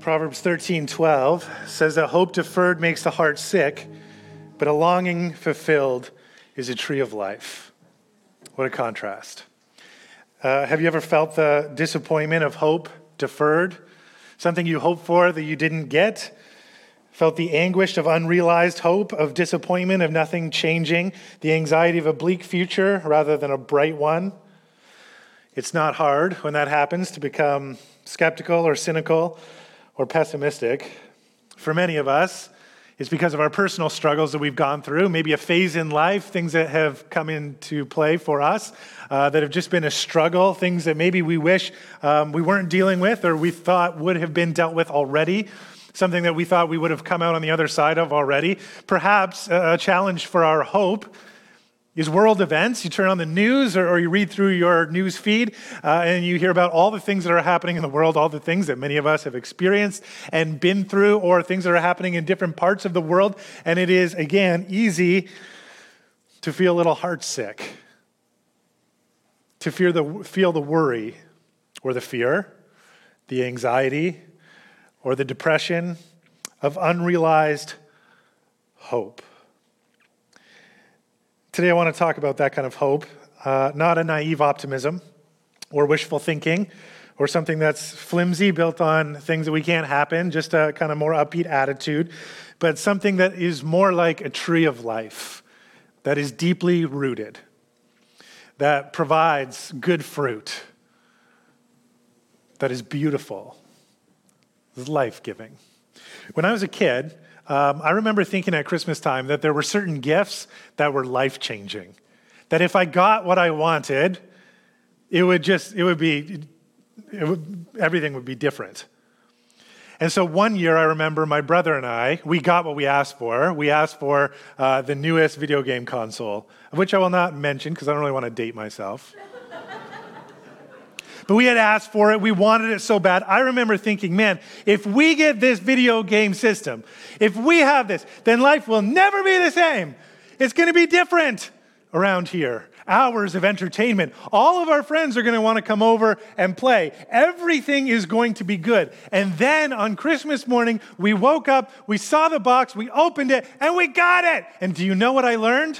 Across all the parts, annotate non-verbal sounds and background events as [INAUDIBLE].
Proverbs 13:12 says that hope deferred makes the heart sick, but a longing fulfilled is a tree of life. What a contrast. Uh, have you ever felt the disappointment of hope deferred? Something you hoped for that you didn't get? Felt the anguish of unrealized hope, of disappointment, of nothing changing, the anxiety of a bleak future rather than a bright one? It's not hard when that happens to become skeptical or cynical or pessimistic. For many of us, is because of our personal struggles that we've gone through, maybe a phase in life, things that have come into play for us uh, that have just been a struggle, things that maybe we wish um, we weren't dealing with or we thought would have been dealt with already, something that we thought we would have come out on the other side of already. Perhaps a challenge for our hope is world events. You turn on the news or, or you read through your news feed uh, and you hear about all the things that are happening in the world, all the things that many of us have experienced and been through, or things that are happening in different parts of the world. And it is, again, easy to feel a little heartsick, to fear the, feel the worry or the fear, the anxiety, or the depression of unrealized hope. Today, I want to talk about that kind of hope, uh, not a naive optimism or wishful thinking or something that's flimsy, built on things that we can't happen, just a kind of more upbeat attitude, but something that is more like a tree of life, that is deeply rooted, that provides good fruit, that is beautiful, is life giving. When I was a kid, um, I remember thinking at Christmas time that there were certain gifts that were life changing. That if I got what I wanted, it would just, it would be, it would, everything would be different. And so one year, I remember my brother and I, we got what we asked for. We asked for uh, the newest video game console, which I will not mention because I don't really want to date myself. But we had asked for it. We wanted it so bad. I remember thinking, man, if we get this video game system, if we have this, then life will never be the same. It's going to be different around here. Hours of entertainment. All of our friends are going to want to come over and play. Everything is going to be good. And then on Christmas morning, we woke up, we saw the box, we opened it, and we got it. And do you know what I learned?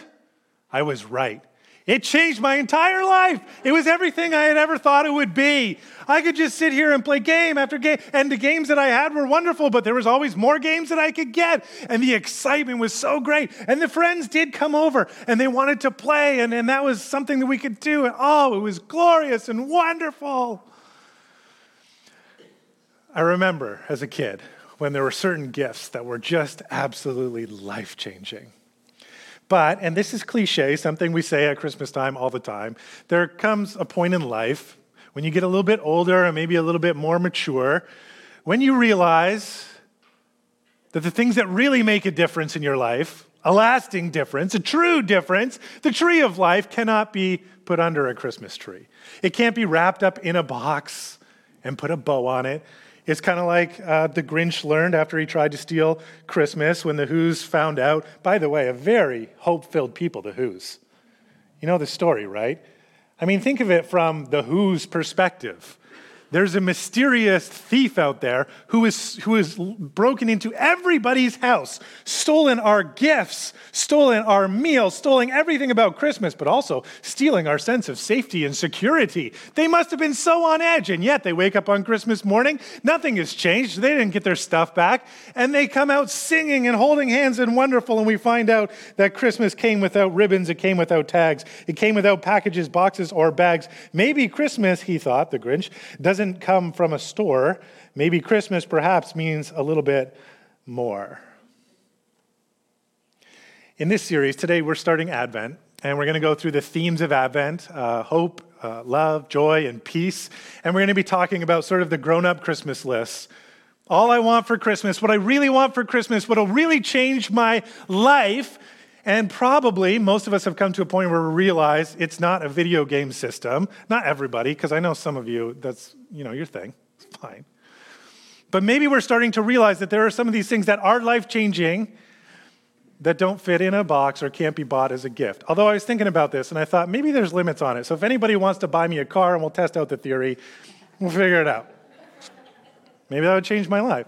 I was right. It changed my entire life. It was everything I had ever thought it would be. I could just sit here and play game after game, and the games that I had were wonderful, but there was always more games that I could get, and the excitement was so great. And the friends did come over, and they wanted to play, and, and that was something that we could do. And oh, it was glorious and wonderful. I remember as a kid when there were certain gifts that were just absolutely life changing. But, and this is cliche, something we say at Christmas time all the time, there comes a point in life when you get a little bit older and maybe a little bit more mature, when you realize that the things that really make a difference in your life, a lasting difference, a true difference, the tree of life cannot be put under a Christmas tree. It can't be wrapped up in a box and put a bow on it. It's kind of like uh, the Grinch learned after he tried to steal Christmas when the Who's found out. By the way, a very hope filled people, the Who's. You know the story, right? I mean, think of it from the Who's perspective. There's a mysterious thief out there who is, who is broken into everybody's house, stolen our gifts, stolen our meals, stolen everything about Christmas, but also stealing our sense of safety and security. They must have been so on edge, and yet they wake up on Christmas morning, nothing has changed, they didn't get their stuff back, and they come out singing and holding hands and wonderful, and we find out that Christmas came without ribbons, it came without tags, it came without packages, boxes, or bags. Maybe Christmas, he thought, the Grinch, doesn't doesn't come from a store, maybe Christmas perhaps means a little bit more. In this series, today we're starting Advent, and we're going to go through the themes of Advent uh, hope, uh, love, joy, and peace. And we're going to be talking about sort of the grown up Christmas list. All I want for Christmas, what I really want for Christmas, what'll really change my life and probably most of us have come to a point where we realize it's not a video game system. Not everybody, because I know some of you, that's, you know, your thing. It's fine. But maybe we're starting to realize that there are some of these things that are life changing that don't fit in a box or can't be bought as a gift. Although I was thinking about this and I thought maybe there's limits on it. So if anybody wants to buy me a car and we'll test out the theory, we'll figure it out. Maybe that would change my life.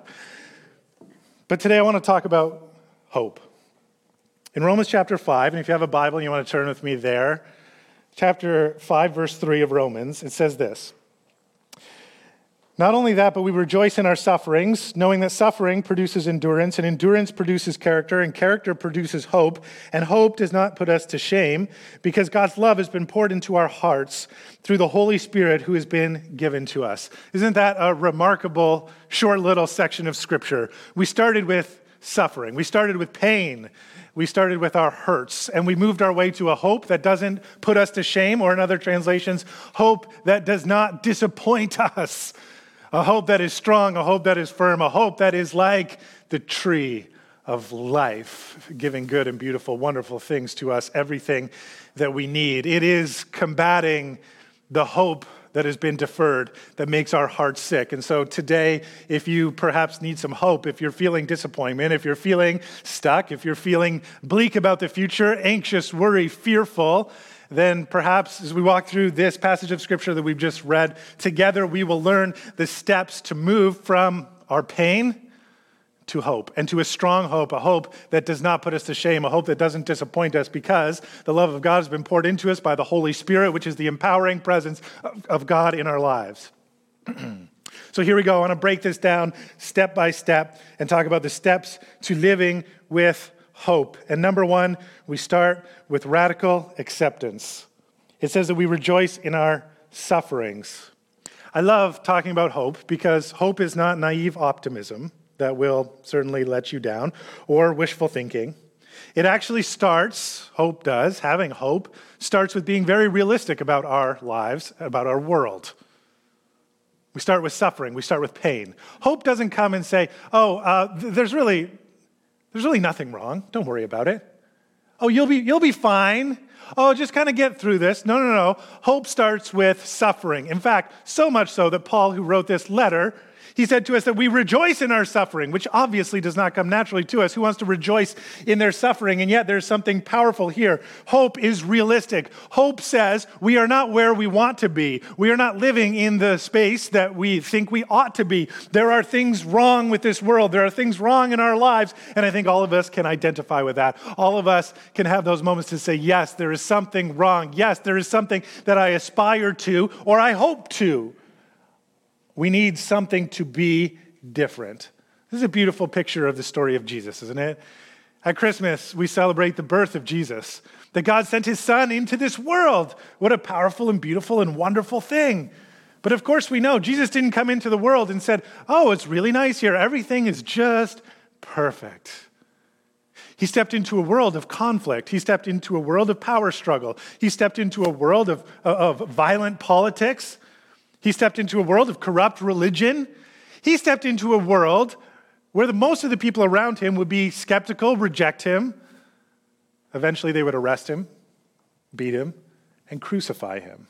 But today I want to talk about hope. In Romans chapter 5, and if you have a Bible and you want to turn with me there, chapter 5, verse 3 of Romans, it says this not only that, but we rejoice in our sufferings, knowing that suffering produces endurance, and endurance produces character, and character produces hope. And hope does not put us to shame, because God's love has been poured into our hearts through the Holy Spirit who has been given to us. Isn't that a remarkable, short little section of Scripture? We started with suffering, we started with pain. We started with our hurts and we moved our way to a hope that doesn't put us to shame, or in other translations, hope that does not disappoint [LAUGHS] us a hope that is strong, a hope that is firm, a hope that is like the tree of life, giving good and beautiful, wonderful things to us, everything that we need. It is combating the hope that has been deferred that makes our hearts sick. And so today, if you perhaps need some hope, if you're feeling disappointment, if you're feeling stuck, if you're feeling bleak about the future, anxious, worried, fearful, then perhaps as we walk through this passage of scripture that we've just read, together we will learn the steps to move from our pain to hope and to a strong hope, a hope that does not put us to shame, a hope that doesn't disappoint us because the love of God has been poured into us by the Holy Spirit, which is the empowering presence of God in our lives. [CLEARS THROAT] so here we go. I want to break this down step by step and talk about the steps to living with hope. And number one, we start with radical acceptance. It says that we rejoice in our sufferings. I love talking about hope because hope is not naive optimism that will certainly let you down or wishful thinking. It actually starts, hope does, having hope starts with being very realistic about our lives, about our world. We start with suffering, we start with pain. Hope doesn't come and say, oh, uh, th- there's really there's really nothing wrong. Don't worry about it. Oh, you'll be, you'll be fine. Oh, just kind of get through this. No, no, no. Hope starts with suffering. In fact, so much so that Paul, who wrote this letter, he said to us that we rejoice in our suffering, which obviously does not come naturally to us. Who wants to rejoice in their suffering? And yet there's something powerful here. Hope is realistic. Hope says we are not where we want to be. We are not living in the space that we think we ought to be. There are things wrong with this world. There are things wrong in our lives. And I think all of us can identify with that. All of us can have those moments to say, yes, there is something wrong. Yes, there is something that I aspire to or I hope to. We need something to be different. This is a beautiful picture of the story of Jesus, isn't it? At Christmas, we celebrate the birth of Jesus, that God sent his son into this world. What a powerful and beautiful and wonderful thing. But of course, we know Jesus didn't come into the world and said, Oh, it's really nice here. Everything is just perfect. He stepped into a world of conflict. He stepped into a world of power struggle. He stepped into a world of, of violent politics. He stepped into a world of corrupt religion. He stepped into a world where the, most of the people around him would be skeptical, reject him. Eventually, they would arrest him, beat him, and crucify him.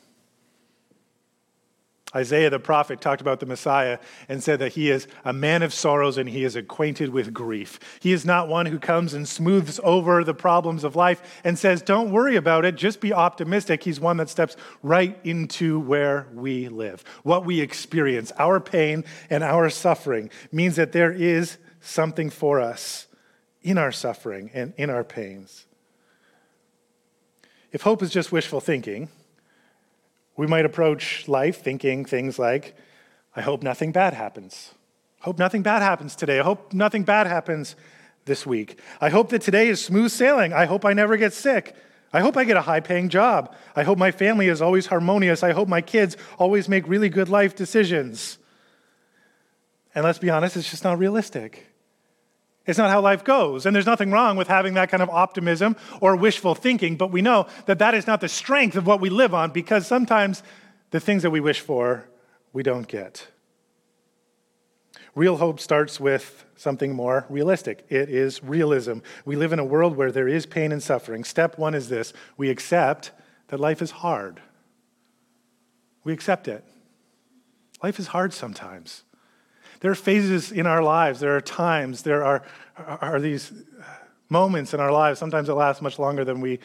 Isaiah the prophet talked about the Messiah and said that he is a man of sorrows and he is acquainted with grief. He is not one who comes and smooths over the problems of life and says, Don't worry about it, just be optimistic. He's one that steps right into where we live. What we experience, our pain and our suffering, means that there is something for us in our suffering and in our pains. If hope is just wishful thinking, we might approach life thinking things like, I hope nothing bad happens. Hope nothing bad happens today. I hope nothing bad happens this week. I hope that today is smooth sailing. I hope I never get sick. I hope I get a high paying job. I hope my family is always harmonious. I hope my kids always make really good life decisions. And let's be honest, it's just not realistic. It's not how life goes. And there's nothing wrong with having that kind of optimism or wishful thinking, but we know that that is not the strength of what we live on because sometimes the things that we wish for, we don't get. Real hope starts with something more realistic. It is realism. We live in a world where there is pain and suffering. Step one is this we accept that life is hard. We accept it. Life is hard sometimes. There are phases in our lives, there are times, there are, are these moments in our lives, sometimes it lasts much longer than we,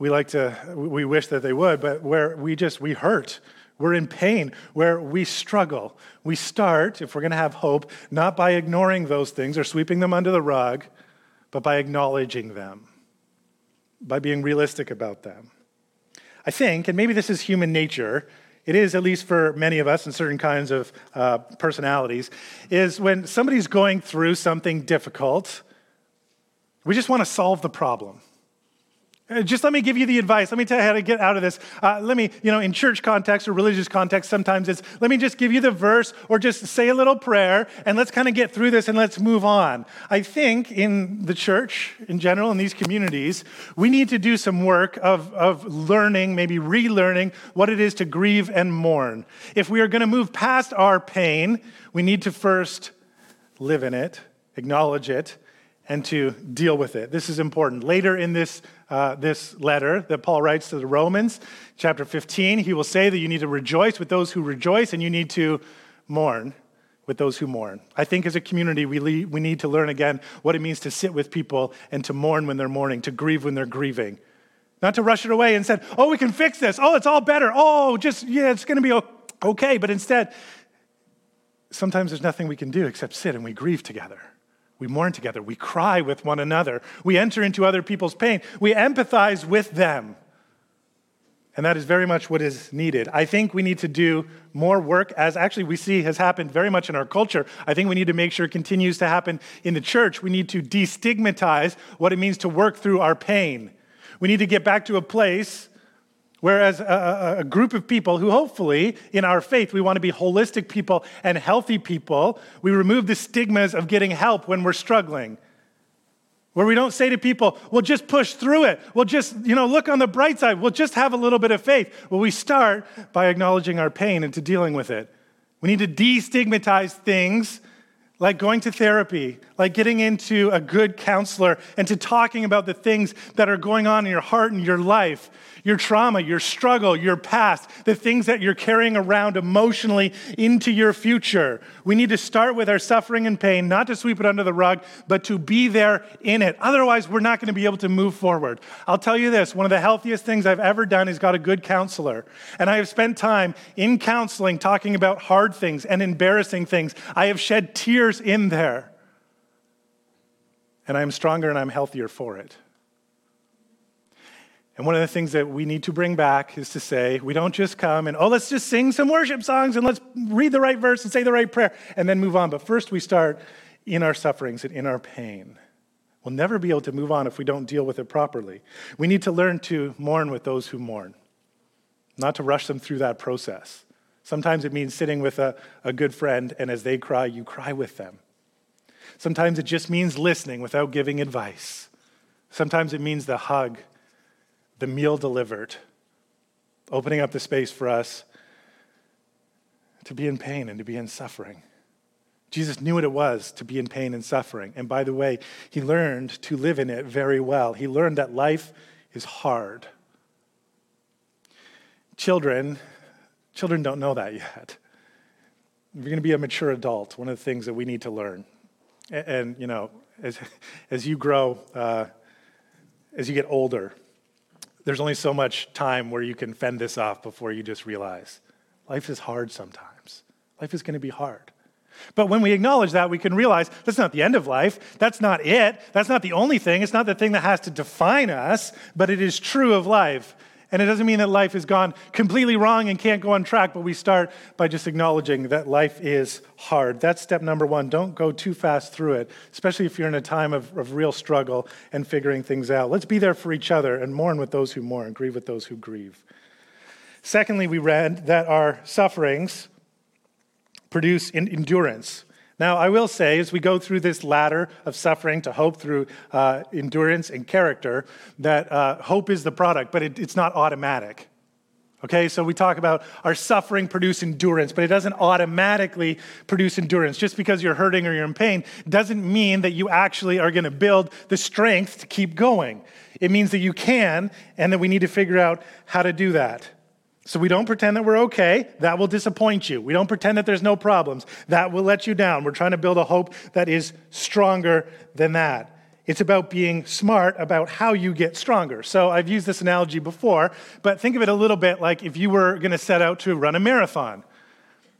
we like to, we wish that they would, but where we just, we hurt. we're in pain, where we struggle. We start, if we're going to have hope, not by ignoring those things or sweeping them under the rug, but by acknowledging them, by being realistic about them. I think, and maybe this is human nature, it is, at least for many of us and certain kinds of uh, personalities, is when somebody's going through something difficult, we just want to solve the problem. Uh, just let me give you the advice. Let me tell you how to get out of this. Uh, let me, you know, in church context or religious context, sometimes it's let me just give you the verse or just say a little prayer and let's kind of get through this and let's move on. I think in the church in general, in these communities, we need to do some work of, of learning, maybe relearning what it is to grieve and mourn. If we are going to move past our pain, we need to first live in it, acknowledge it, and to deal with it. This is important. Later in this, uh, this letter that Paul writes to the Romans, chapter 15, he will say that you need to rejoice with those who rejoice and you need to mourn with those who mourn. I think as a community, we, le- we need to learn again what it means to sit with people and to mourn when they're mourning, to grieve when they're grieving. Not to rush it away and say, oh, we can fix this. Oh, it's all better. Oh, just, yeah, it's going to be okay. But instead, sometimes there's nothing we can do except sit and we grieve together. We mourn together. We cry with one another. We enter into other people's pain. We empathize with them. And that is very much what is needed. I think we need to do more work, as actually we see has happened very much in our culture. I think we need to make sure it continues to happen in the church. We need to destigmatize what it means to work through our pain. We need to get back to a place Whereas a, a, group of people who hopefully in our faith we want to be holistic people and healthy people, we remove the stigmas of getting help when we're struggling. Where we don't say to people, well, just push through it. We'll just, you know, look on the bright side. We'll just have a little bit of faith. Well, we start by acknowledging our pain and to dealing with it. We need to destigmatize things like going to therapy, like getting into a good counselor, and to talking about the things that are going on in your heart and your life your trauma, your struggle, your past, the things that you're carrying around emotionally into your future. We need to start with our suffering and pain, not to sweep it under the rug, but to be there in it. Otherwise, we're not going to be able to move forward. I'll tell you this one of the healthiest things I've ever done is got a good counselor. And I have spent time in counseling talking about hard things and embarrassing things. I have shed tears in there. And I'm stronger and I'm healthier for it. And one of the things that we need to bring back is to say, we don't just come and, oh, let's just sing some worship songs and let's read the right verse and say the right prayer and then move on. But first, we start in our sufferings and in our pain. We'll never be able to move on if we don't deal with it properly. We need to learn to mourn with those who mourn, not to rush them through that process. Sometimes it means sitting with a, a good friend, and as they cry, you cry with them. Sometimes it just means listening without giving advice. Sometimes it means the hug the meal delivered, opening up the space for us to be in pain and to be in suffering. Jesus knew what it was to be in pain and suffering. And by the way, he learned to live in it very well. He learned that life is hard. Children, children don't know that yet. If you're going to be a mature adult, one of the things that we need to learn, and, and you know, as, as you grow, uh, as you get older, there's only so much time where you can fend this off before you just realize life is hard sometimes. Life is going to be hard. But when we acknowledge that, we can realize that's not the end of life. That's not it. That's not the only thing. It's not the thing that has to define us, but it is true of life. And it doesn't mean that life has gone completely wrong and can't go on track, but we start by just acknowledging that life is hard. That's step number one. Don't go too fast through it, especially if you're in a time of, of real struggle and figuring things out. Let's be there for each other and mourn with those who mourn, grieve with those who grieve. Secondly, we read that our sufferings produce endurance. Now, I will say, as we go through this ladder of suffering to hope through uh, endurance and character, that uh, hope is the product, but it, it's not automatic. Okay, so we talk about our suffering produce endurance, but it doesn't automatically produce endurance. Just because you're hurting or you're in pain doesn't mean that you actually are going to build the strength to keep going. It means that you can, and that we need to figure out how to do that. So we don't pretend that we're okay. That will disappoint you. We don't pretend that there's no problems. That will let you down. We're trying to build a hope that is stronger than that. It's about being smart about how you get stronger. So I've used this analogy before, but think of it a little bit like if you were going to set out to run a marathon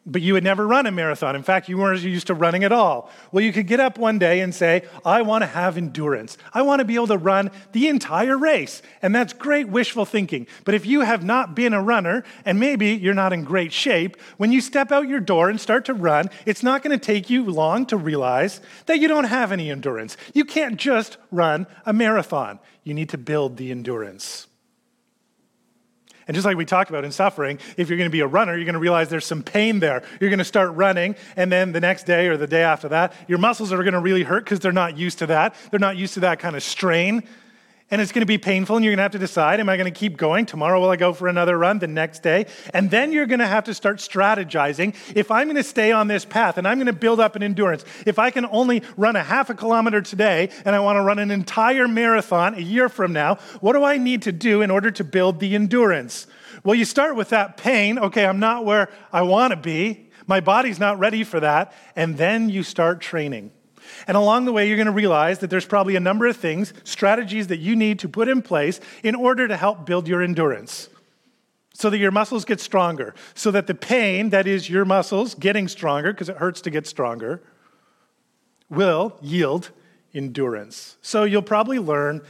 but you had never run a marathon. In fact, you weren't used to running at all. Well, you could get up one day and say, I want to have endurance. I want to be able to run the entire race. And that's great wishful thinking. But if you have not been a runner, and maybe you're not in great shape, when you step out your door and start to run, it's not going to take you long to realize that you don't have any endurance. You can't just run a marathon, you need to build the endurance. And just like we talked about in suffering, if you're going to be a runner, you're going to realize there's some pain there. You're going to start running, and then the next day or the day after that, your muscles are going to really hurt because they're not used to that. They're not used to that kind of strain and it's going to be painful and you're going to have to decide am i going to keep going? Tomorrow will i go for another run the next day. And then you're going to have to start strategizing. If i'm going to stay on this path and i'm going to build up an endurance if i can only run a half a kilometer today and i want to run an entire marathon a year from now what do i need to do in order to build the endurance? Well you start with that pain okay i'm not where i want to be my body's not ready for that and then you start training and along the way, you're going to realize that there's probably a number of things, strategies that you need to put in place in order to help build your endurance so that your muscles get stronger, so that the pain, that is your muscles getting stronger, because it hurts to get stronger, will yield endurance. So you'll probably learn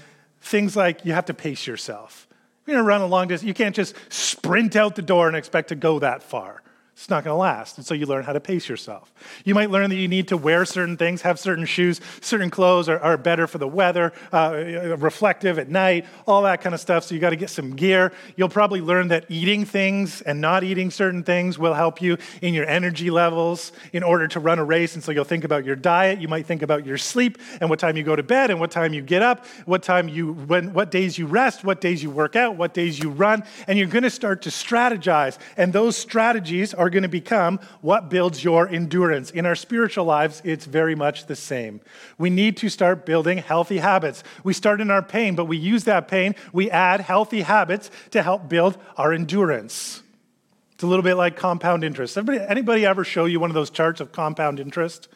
things like you have to pace yourself. You're going to run a long distance, you can't just sprint out the door and expect to go that far. It's not going to last. And so you learn how to pace yourself. You might learn that you need to wear certain things, have certain shoes, certain clothes are, are better for the weather, uh, reflective at night, all that kind of stuff. So you got to get some gear. You'll probably learn that eating things and not eating certain things will help you in your energy levels in order to run a race. And so you'll think about your diet. You might think about your sleep and what time you go to bed and what time you get up, what time you, when, what days you rest, what days you work out, what days you run. And you're going to start to strategize. And those strategies are are going to become what builds your endurance. In our spiritual lives, it's very much the same. We need to start building healthy habits. We start in our pain, but we use that pain, we add healthy habits to help build our endurance. It's a little bit like compound interest. Anybody, anybody ever show you one of those charts of compound interest?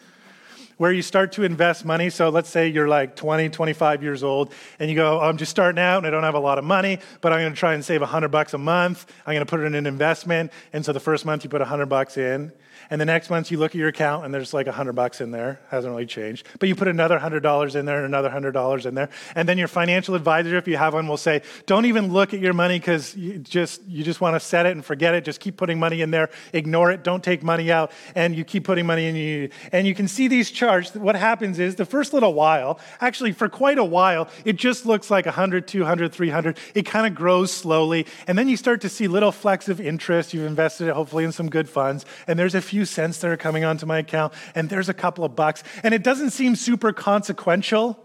Where you start to invest money. So let's say you're like 20, 25 years old, and you go, oh, I'm just starting out and I don't have a lot of money, but I'm going to try and save 100 bucks a month. I'm going to put it in an investment. And so the first month you put 100 bucks in. And the next month you look at your account and there's like a 100 bucks in there. Hasn't really changed. But you put another $100 in there and another $100 in there. And then your financial advisor, if you have one, will say, don't even look at your money because you just, you just want to set it and forget it. Just keep putting money in there. Ignore it. Don't take money out. And you keep putting money in. You, and you can see these charts. What happens is the first little while, actually for quite a while, it just looks like 100, 200, 300. It kind of grows slowly. And then you start to see little flecks of interest. You've invested it hopefully in some good funds. And there's a few few cents that are coming onto my account, and there's a couple of bucks. And it doesn't seem super consequential.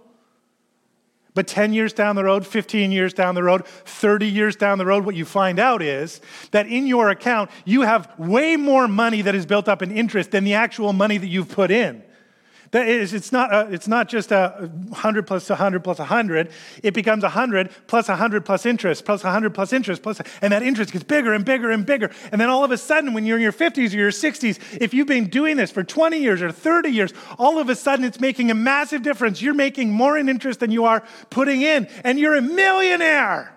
But 10 years down the road, 15 years down the road, 30 years down the road, what you find out is that in your account, you have way more money that is built up in interest than the actual money that you've put in. That is, it's, not a, it's not just a 100 plus 100 plus 100. It becomes 100 plus 100 plus interest, plus 100 plus interest, plus, and that interest gets bigger and bigger and bigger. And then all of a sudden, when you're in your 50s or your 60s, if you've been doing this for 20 years or 30 years, all of a sudden it's making a massive difference. You're making more in interest than you are putting in, and you're a millionaire.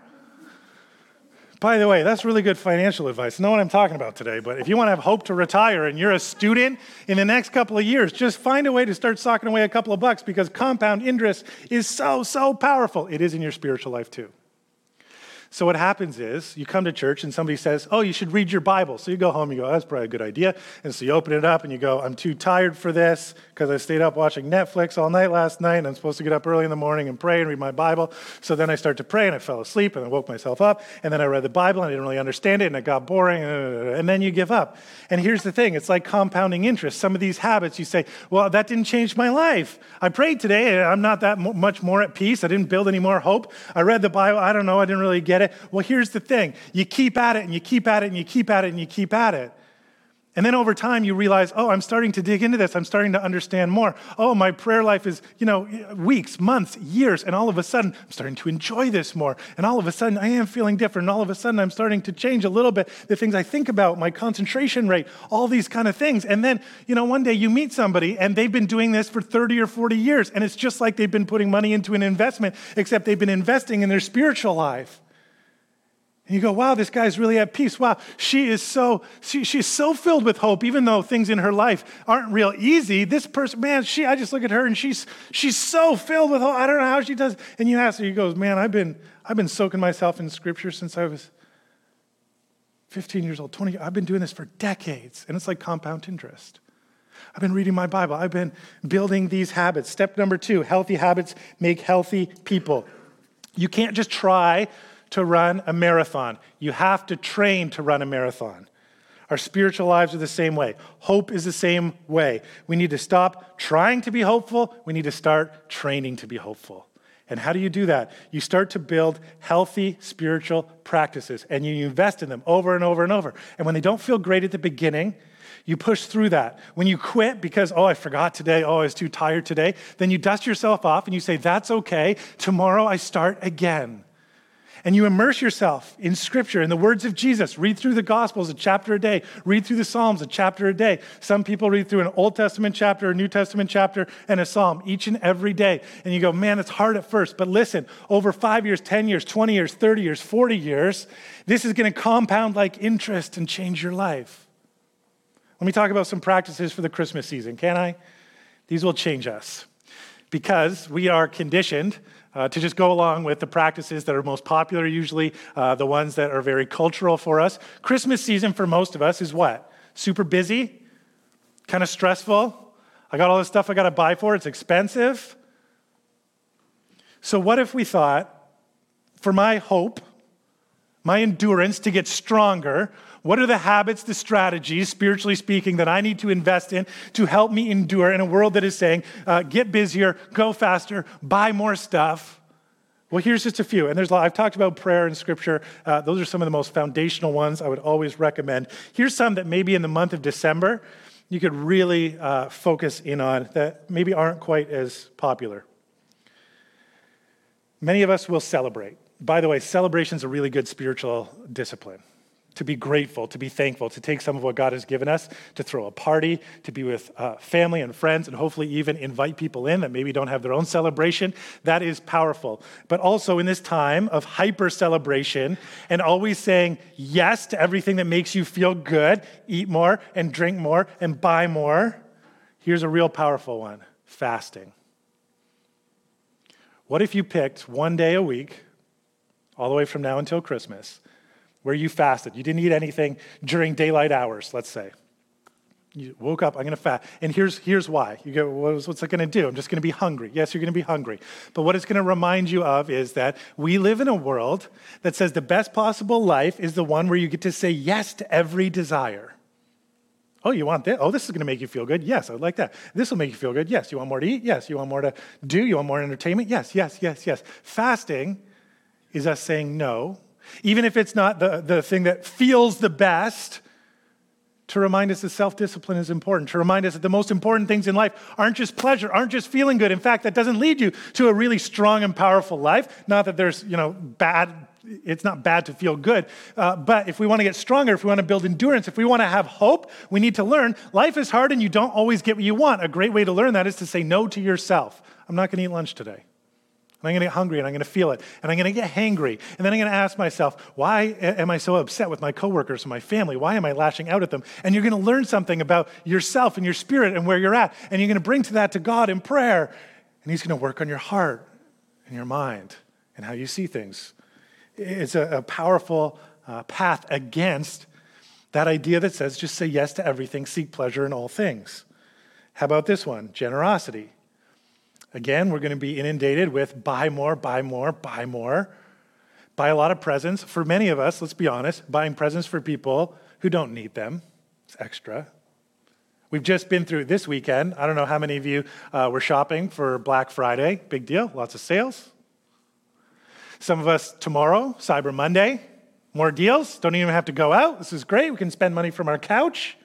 By the way, that's really good financial advice. Know what I'm talking about today, but if you want to have hope to retire and you're a student in the next couple of years, just find a way to start socking away a couple of bucks because compound interest is so, so powerful. It is in your spiritual life too. So what happens is you come to church and somebody says, "Oh, you should read your Bible." So you go home, you go, "That's probably a good idea." And so you open it up and you go, "I'm too tired for this because I stayed up watching Netflix all night last night and I'm supposed to get up early in the morning and pray and read my Bible." So then I start to pray and I fell asleep and I woke myself up and then I read the Bible and I didn't really understand it and it got boring and then you give up. And here's the thing, it's like compounding interest. Some of these habits you say, "Well, that didn't change my life. I prayed today and I'm not that much more at peace. I didn't build any more hope. I read the Bible, I don't know, I didn't really get it." Well, here's the thing you keep at it and you keep at it and you keep at it and you keep at it. And then over time, you realize, oh, I'm starting to dig into this. I'm starting to understand more. Oh, my prayer life is, you know, weeks, months, years. And all of a sudden, I'm starting to enjoy this more. And all of a sudden, I am feeling different. And all of a sudden, I'm starting to change a little bit the things I think about, my concentration rate, all these kind of things. And then, you know, one day you meet somebody and they've been doing this for 30 or 40 years. And it's just like they've been putting money into an investment, except they've been investing in their spiritual life. And you go, wow, this guy's really at peace. Wow, she is so, she, she's so filled with hope, even though things in her life aren't real easy. This person, man, she, I just look at her and she's, she's so filled with hope. I don't know how she does. And you ask her, he goes, man, I've been, I've been soaking myself in scripture since I was 15 years old, 20, I've been doing this for decades. And it's like compound interest. I've been reading my Bible. I've been building these habits. Step number two healthy habits make healthy people. You can't just try to run a marathon. You have to train to run a marathon. Our spiritual lives are the same way. Hope is the same way. We need to stop trying to be hopeful. We need to start training to be hopeful. And how do you do that? You start to build healthy spiritual practices and you invest in them over and over and over. And when they don't feel great at the beginning, you push through that. When you quit because, oh, I forgot today, oh, I was too tired today, then you dust yourself off and you say, that's okay. Tomorrow I start again and you immerse yourself in Scripture, in the words of Jesus. Read through the Gospels a chapter a day, read through the Psalms a chapter a day. Some people read through an Old Testament chapter, a New Testament chapter, and a Psalm each and every day. And you go, man, it's hard at first. But listen, over five years, 10 years, 20 years, 30 years, 40 years, this is going to compound like interest and change your life. Let me talk about some practices for the Christmas season, can I? These will change us because we are conditioned uh, to just go along with the practices that are most popular, usually uh, the ones that are very cultural for us. Christmas season for most of us is what? Super busy, kind of stressful. I got all this stuff I got to buy for, it's expensive. So, what if we thought, for my hope, my endurance to get stronger, what are the habits, the strategies, spiritually speaking, that I need to invest in to help me endure in a world that is saying, uh, get busier, go faster, buy more stuff? Well, here's just a few. And there's a lot. I've talked about prayer and scripture. Uh, those are some of the most foundational ones I would always recommend. Here's some that maybe in the month of December you could really uh, focus in on that maybe aren't quite as popular. Many of us will celebrate. By the way, celebration is a really good spiritual discipline to be grateful, to be thankful, to take some of what God has given us, to throw a party, to be with uh, family and friends, and hopefully even invite people in that maybe don't have their own celebration. That is powerful. But also in this time of hyper celebration and always saying yes to everything that makes you feel good, eat more and drink more and buy more, here's a real powerful one fasting. What if you picked one day a week, all the way from now until Christmas? Where you fasted. You didn't eat anything during daylight hours, let's say. You woke up, I'm going to fast. And here's, here's why. You go, what's, it going to do? I'm just going to be hungry. Yes, you're going to be hungry. But what it's going to remind you of is that we live in a world that says the best possible life is the one where you get to say yes to every desire. Oh, you want this? Oh, this is going to make you feel good. Yes, I like that. This will make you feel good. Yes. You want more to eat? Yes. You want more to do? You want more entertainment? Yes, yes, yes, yes. Fasting is us saying no even if it's not the, the thing that feels the best, to remind us that self discipline is important, to remind us that the most important things in life aren't just pleasure, aren't just feeling good. In fact, that doesn't lead you to a really strong and powerful life. Not that there's, you know, bad, it's not bad to feel good. Uh, but if we want to get stronger, if we want to build endurance, if we want to have hope, we need to learn life is hard and you don't always get what you want. A great way to learn that is to say no to yourself. I'm not going to eat lunch today. And I'm going to get hungry and I'm going to feel it. And I'm going to get hangry. And then I'm going to ask myself, why am I so upset with my coworkers and my family? Why am I lashing out at them? And you're going to learn something about yourself and your spirit and where you're at. And you're going to bring to that to God in prayer. And He's going to work on your heart and your mind and how you see things. It's a, a powerful uh, path against that idea that says just say yes to everything, seek pleasure in all things. How about this one? Generosity. Again, we're going to be inundated with buy more, buy more, buy more. Buy a lot of presents. For many of us, let's be honest, buying presents for people who don't need them. It's extra. We've just been through this weekend. I don't know how many of you uh, were shopping for Black Friday. Big deal, lots of sales. Some of us tomorrow, Cyber Monday, more deals. Don't even have to go out. This is great. We can spend money from our couch.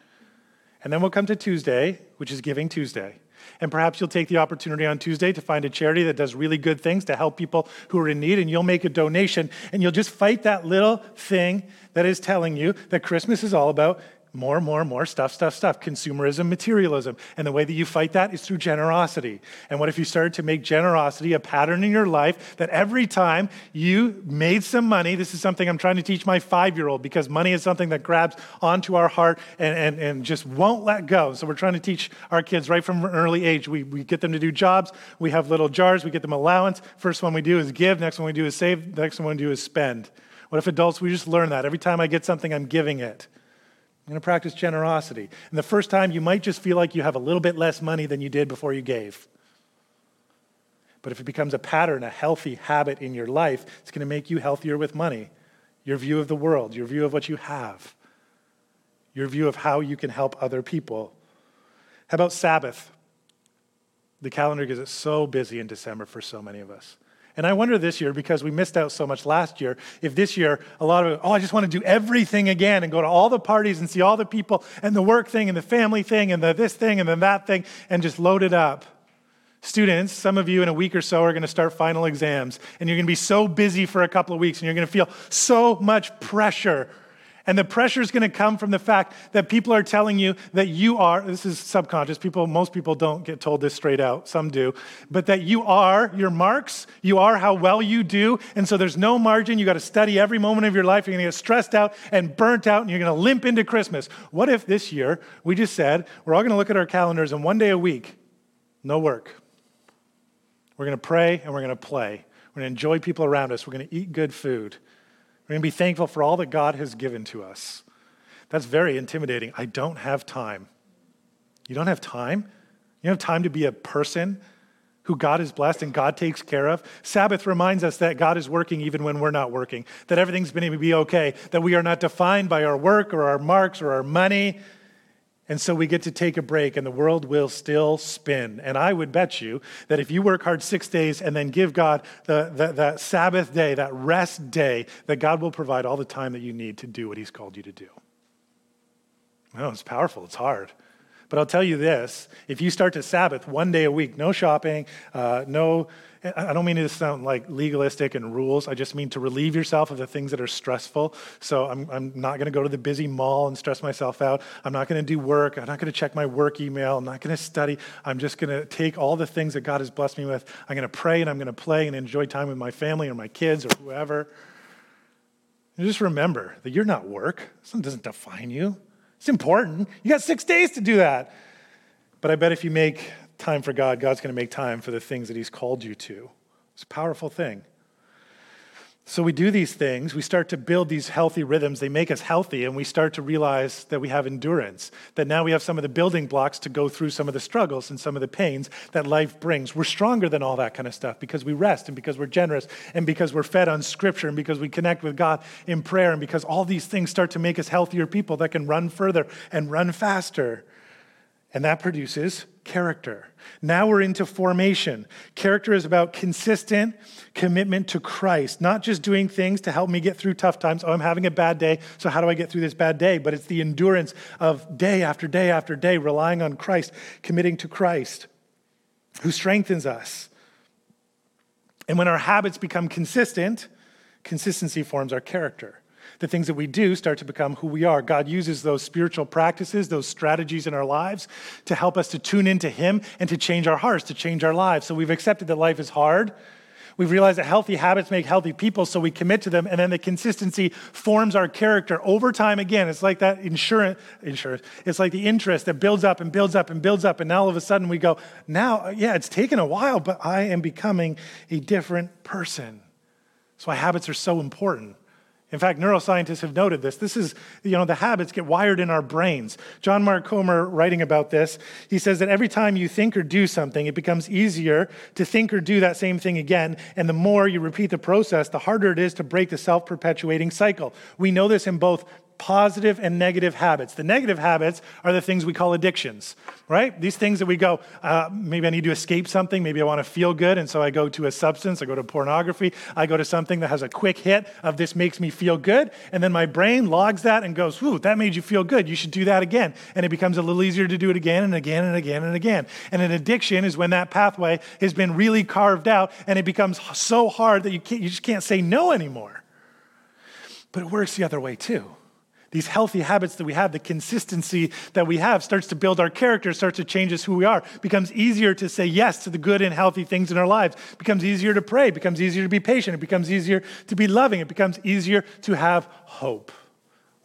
And then we'll come to Tuesday, which is Giving Tuesday. And perhaps you'll take the opportunity on Tuesday to find a charity that does really good things to help people who are in need, and you'll make a donation, and you'll just fight that little thing that is telling you that Christmas is all about more, more, more stuff, stuff, stuff. Consumerism, materialism. And the way that you fight that is through generosity. And what if you started to make generosity a pattern in your life that every time you made some money, this is something I'm trying to teach my five year old because money is something that grabs onto our heart and, and, and just won't let go. So we're trying to teach our kids right from an early age. We, we get them to do jobs, we have little jars, we get them allowance. First one we do is give, next one we do is save, next one we do is spend. What if adults, we just learn that? Every time I get something, I'm giving it. I'm going to practice generosity. And the first time, you might just feel like you have a little bit less money than you did before you gave. But if it becomes a pattern, a healthy habit in your life, it's going to make you healthier with money, your view of the world, your view of what you have, your view of how you can help other people. How about Sabbath? The calendar gets it so busy in December for so many of us. And I wonder this year, because we missed out so much last year, if this year a lot of, oh, I just want to do everything again and go to all the parties and see all the people and the work thing and the family thing and the this thing and then that thing and just load it up. Students, some of you in a week or so are going to start final exams and you're going to be so busy for a couple of weeks and you're going to feel so much pressure and the pressure is going to come from the fact that people are telling you that you are, this is subconscious, people, most people don't get told this straight out, some do, but that you are your marks, you are how well you do, and so there's no margin. You got to study every moment of your life. You're going to get stressed out and burnt out, and you're going to limp into Christmas. What if this year we just said, we're all going to look at our calendars and one day a week, no work. We're going to pray and we're going to play. We're going to enjoy people around us. We're going to eat good food. We're going to be thankful for all that God has given to us. That's very intimidating. I don't have time. You don't have time? You don't have time to be a person who God has blessed and God takes care of. Sabbath reminds us that God is working even when we're not working, that everything's going to be okay, that we are not defined by our work or our marks or our money, and so we get to take a break, and the world will still spin. And I would bet you that if you work hard six days and then give God the, the, the, Sabbath day, that rest day, that God will provide all the time that you need to do what He's called you to do. No, it's powerful, it's hard. But I'll tell you this if you start to Sabbath one day a week, no shopping, uh, no I don't mean to sound like legalistic and rules. I just mean to relieve yourself of the things that are stressful. So I'm, I'm not going to go to the busy mall and stress myself out. I'm not going to do work. I'm not going to check my work email. I'm not going to study. I'm just going to take all the things that God has blessed me with. I'm going to pray and I'm going to play and enjoy time with my family or my kids or whoever. And just remember that you're not work. Something doesn't define you. It's important. You got six days to do that. But I bet if you make time for God, God's going to make time for the things that He's called you to. It's a powerful thing. So we do these things, we start to build these healthy rhythms. They make us healthy, and we start to realize that we have endurance, that now we have some of the building blocks to go through some of the struggles and some of the pains that life brings. We're stronger than all that kind of stuff because we rest and because we're generous and because we're fed on scripture and because we connect with God in prayer and because all these things start to make us healthier people that can run further and run faster. And that produces character. Now we're into formation. Character is about consistent commitment to Christ, not just doing things to help me get through tough times. Oh, I'm having a bad day, so how do I get through this bad day? But it's the endurance of day after day after day, relying on Christ, committing to Christ, who strengthens us. And when our habits become consistent, consistency forms our character the things that we do start to become who we are. God uses those spiritual practices, those strategies in our lives to help us to tune into Him and to change our hearts, to change our lives. So we've accepted that life is hard. We've realized that healthy habits make healthy people, so we commit to them, and then the consistency forms our character over time again. It's like that insurance, insurance. It's like the interest that builds up and builds up and builds up, and now all of a sudden we go, now, yeah, it's taken a while, but I am becoming a different person. That's why habits are so important. In fact, neuroscientists have noted this. This is, you know, the habits get wired in our brains. John Mark Comer, writing about this, he says that every time you think or do something, it becomes easier to think or do that same thing again. And the more you repeat the process, the harder it is to break the self perpetuating cycle. We know this in both positive and negative habits. The negative habits are the things we call addictions, right? These things that we go, uh, maybe I need to escape something, maybe I want to feel good, and so I go to a substance, I go to pornography, I go to something that has a quick hit of this makes me feel good, and then my brain logs that and goes, Ooh, that made you feel good, you should do that again. And it becomes a little easier to do it again and again and again and again. And an addiction is when that pathway has been really carved out and it becomes so hard that you, can't, you just can't say no anymore. But it works the other way too these healthy habits that we have, the consistency that we have, starts to build our character, starts to change us who we are, becomes easier to say yes to the good and healthy things in our lives, becomes easier to pray, becomes easier to be patient, it becomes easier to be loving, it becomes easier to have hope.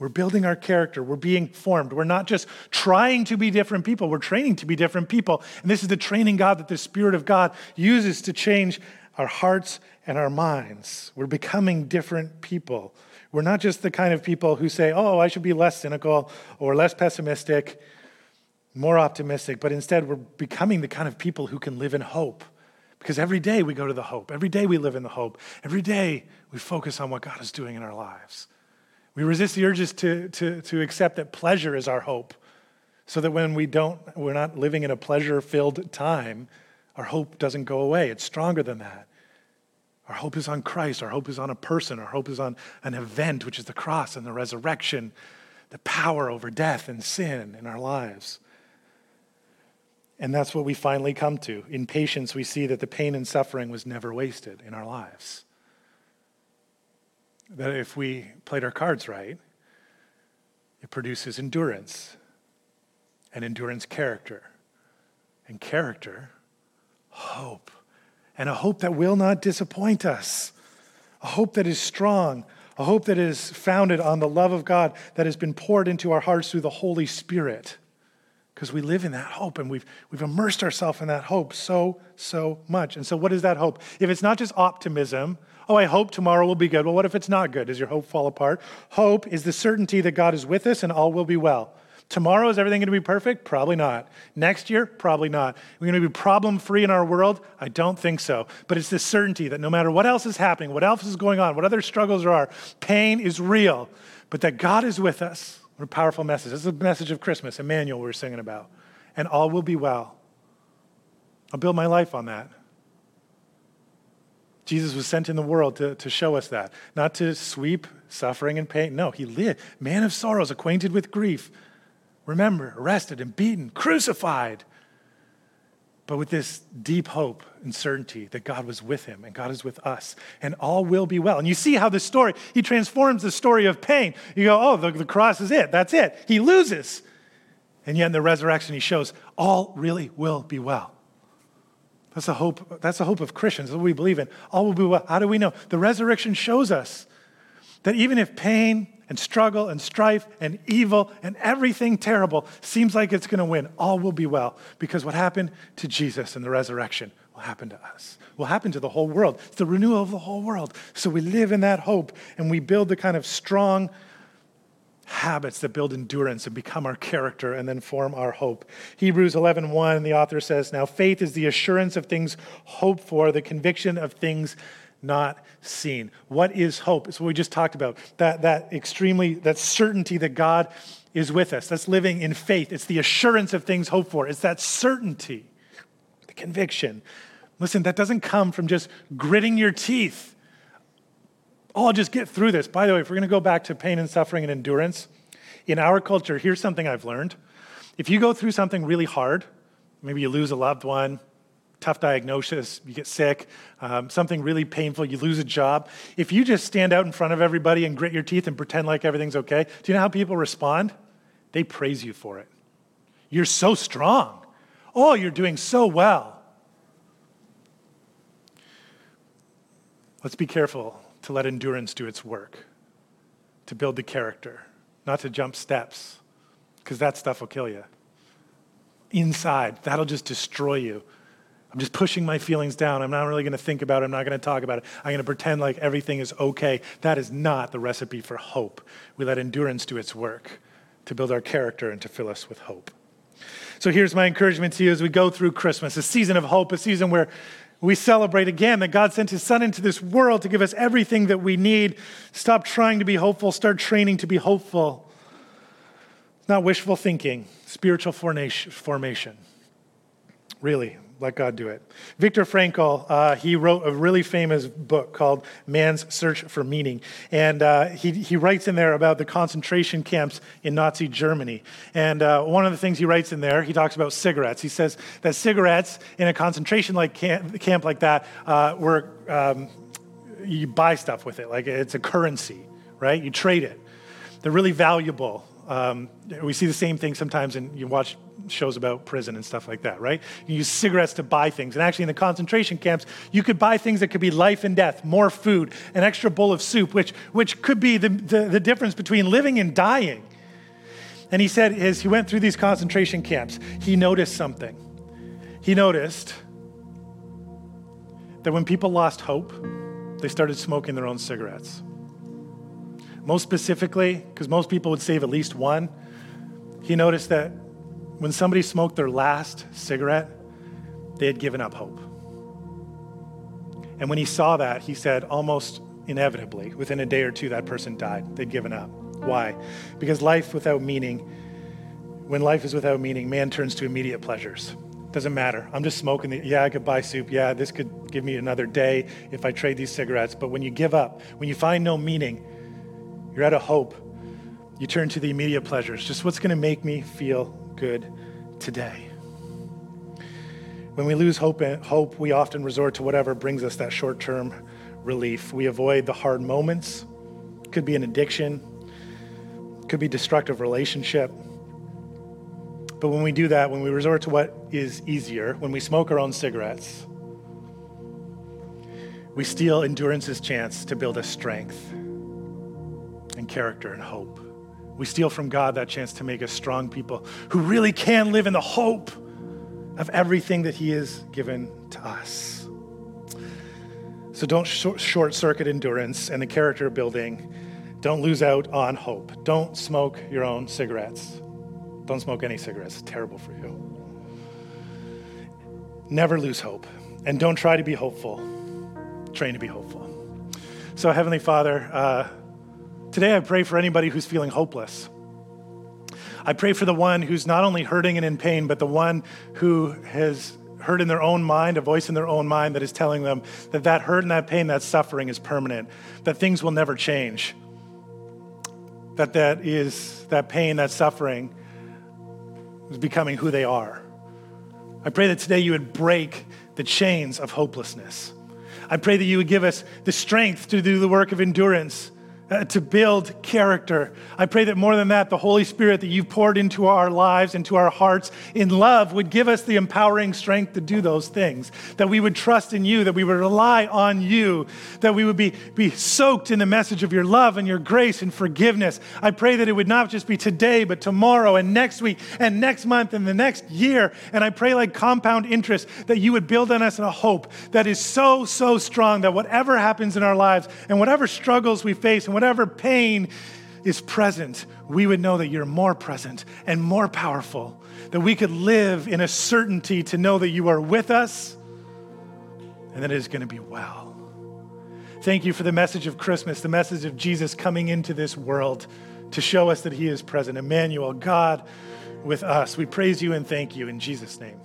We're building our character. We're being formed. We're not just trying to be different people, we're training to be different people. And this is the training God that the Spirit of God uses to change our hearts and our minds. We're becoming different people. We're not just the kind of people who say, oh, I should be less cynical or less pessimistic, more optimistic, but instead we're becoming the kind of people who can live in hope. Because every day we go to the hope. Every day we live in the hope. Every day we focus on what God is doing in our lives. We resist the urges to, to, to accept that pleasure is our hope. So that when we don't, we're not living in a pleasure filled time, our hope doesn't go away. It's stronger than that. Our hope is on Christ. Our hope is on a person. Our hope is on an event, which is the cross and the resurrection, the power over death and sin in our lives. And that's what we finally come to. In patience, we see that the pain and suffering was never wasted in our lives. That if we played our cards right, it produces endurance, and endurance, character, and character, hope and a hope that will not disappoint us, a hope that is strong, a hope that is founded on the love of God that has been poured into our hearts through the Holy Spirit. Because we live in that hope and we've, we've immersed ourselves in that hope so, so much. And so, what is that hope? If it's not just optimism, oh, I hope tomorrow will be good. Well, what if it's not good? Does your hope fall apart? Hope is the certainty that God is with us and all will be well. Tomorrow, is everything going to be perfect? Probably not. Next year? Probably not. We're going to be problem free in our world? I don't think so. But it's this certainty that no matter what else is happening, what else is going on, what other struggles there are, pain is real, but that God is with us. What a powerful message. This is the message of Christmas, Emmanuel, we are singing about. And all will be well. I'll build my life on that. Jesus was sent in the world to, to show us that, not to sweep suffering and pain. No, he lived, man of sorrows, acquainted with grief, remember, arrested and beaten, crucified, but with this deep hope and certainty that God was with him and God is with us and all will be well. And you see how the story, he transforms the story of pain. You go, oh, the, the cross is it. That's it. He loses. And yet in the resurrection, he shows all really will be well. That's the hope. That's the hope of Christians. That's what we believe in. All will be well. How do we know? The resurrection shows us that even if pain and struggle and strife and evil and everything terrible seems like it's going to win, all will be well because what happened to Jesus in the resurrection will happen to us, will happen to the whole world. It's the renewal of the whole world. So we live in that hope and we build the kind of strong habits that build endurance and become our character and then form our hope. Hebrews 11:1 1, the author says, "Now faith is the assurance of things hoped for, the conviction of things not seen. What is hope? It's what we just talked about. That, that extremely, that certainty that God is with us. That's living in faith. It's the assurance of things hoped for. It's that certainty, the conviction. Listen, that doesn't come from just gritting your teeth. Oh, I'll just get through this. By the way, if we're going to go back to pain and suffering and endurance, in our culture, here's something I've learned. If you go through something really hard, maybe you lose a loved one, tough diagnosis, you get sick, um, something really painful, you lose a job. If you just stand out in front of everybody and grit your teeth and pretend like everything's okay, do you know how people respond? They praise you for it. You're so strong. Oh, you're doing so well. Let's be careful to let endurance do its work, to build the character, not to jump steps, because that stuff will kill you. Inside, that'll just destroy you. I'm just pushing my feelings down. I'm not really going to think about it. I'm not going to talk about it. I'm going to pretend like everything is okay. That is not the recipe for hope. We let endurance do its work to build our character and to fill us with hope. So here's my encouragement to you as we go through Christmas, a season of hope, a season where we celebrate again that God sent his son into this world to give us everything that we need. Stop trying to be hopeful, start training to be hopeful. not wishful thinking, spiritual formation. Really, let God do it. Viktor Frankl, uh, he wrote a really famous book called Man's Search for Meaning. And uh, he, he writes in there about the concentration camps in Nazi Germany. And uh, one of the things he writes in there, he talks about cigarettes. He says that cigarettes in a concentration like camp, camp like that uh, were, um, you buy stuff with it, like it's a currency, right? You trade it. They're really valuable. Um, we see the same thing sometimes, and you watch shows about prison and stuff like that, right? You use cigarettes to buy things. And actually, in the concentration camps, you could buy things that could be life and death, more food, an extra bowl of soup, which, which could be the, the, the difference between living and dying. And he said, as he went through these concentration camps, he noticed something. He noticed that when people lost hope, they started smoking their own cigarettes. Most specifically, because most people would save at least one, he noticed that when somebody smoked their last cigarette, they had given up hope. And when he saw that, he said, almost inevitably, within a day or two, that person died. They'd given up. Why? Because life without meaning, when life is without meaning, man turns to immediate pleasures. Doesn't matter. I'm just smoking. The, yeah, I could buy soup. Yeah, this could give me another day if I trade these cigarettes. But when you give up, when you find no meaning, you're out of hope. You turn to the immediate pleasures. Just what's going to make me feel good today. When we lose hope, hope, we often resort to whatever brings us that short term relief. We avoid the hard moments. Could be an addiction, could be destructive relationship. But when we do that, when we resort to what is easier, when we smoke our own cigarettes, we steal endurance's chance to build a strength and character and hope. We steal from God that chance to make us strong people who really can live in the hope of everything that He has given to us. So don't short circuit endurance and the character building. Don't lose out on hope. Don't smoke your own cigarettes. Don't smoke any cigarettes, it's terrible for you. Never lose hope. And don't try to be hopeful, train to be hopeful. So, Heavenly Father, uh, Today, I pray for anybody who's feeling hopeless. I pray for the one who's not only hurting and in pain, but the one who has heard in their own mind, a voice in their own mind that is telling them that that hurt and that pain, that suffering is permanent, that things will never change, that that is that pain, that suffering is becoming who they are. I pray that today you would break the chains of hopelessness. I pray that you would give us the strength to do the work of endurance uh, to build character. I pray that more than that, the Holy Spirit that you've poured into our lives, into our hearts in love, would give us the empowering strength to do those things. That we would trust in you, that we would rely on you, that we would be, be soaked in the message of your love and your grace and forgiveness. I pray that it would not just be today, but tomorrow and next week and next month and the next year. And I pray, like compound interest, that you would build on us a hope that is so, so strong that whatever happens in our lives and whatever struggles we face and whatever pain is present, we would know that you're more present and more powerful, that we could live in a certainty to know that you are with us and that it is going to be well. Thank you for the message of Christmas, the message of Jesus coming into this world to show us that he is present. Emmanuel, God with us. We praise you and thank you in Jesus' name.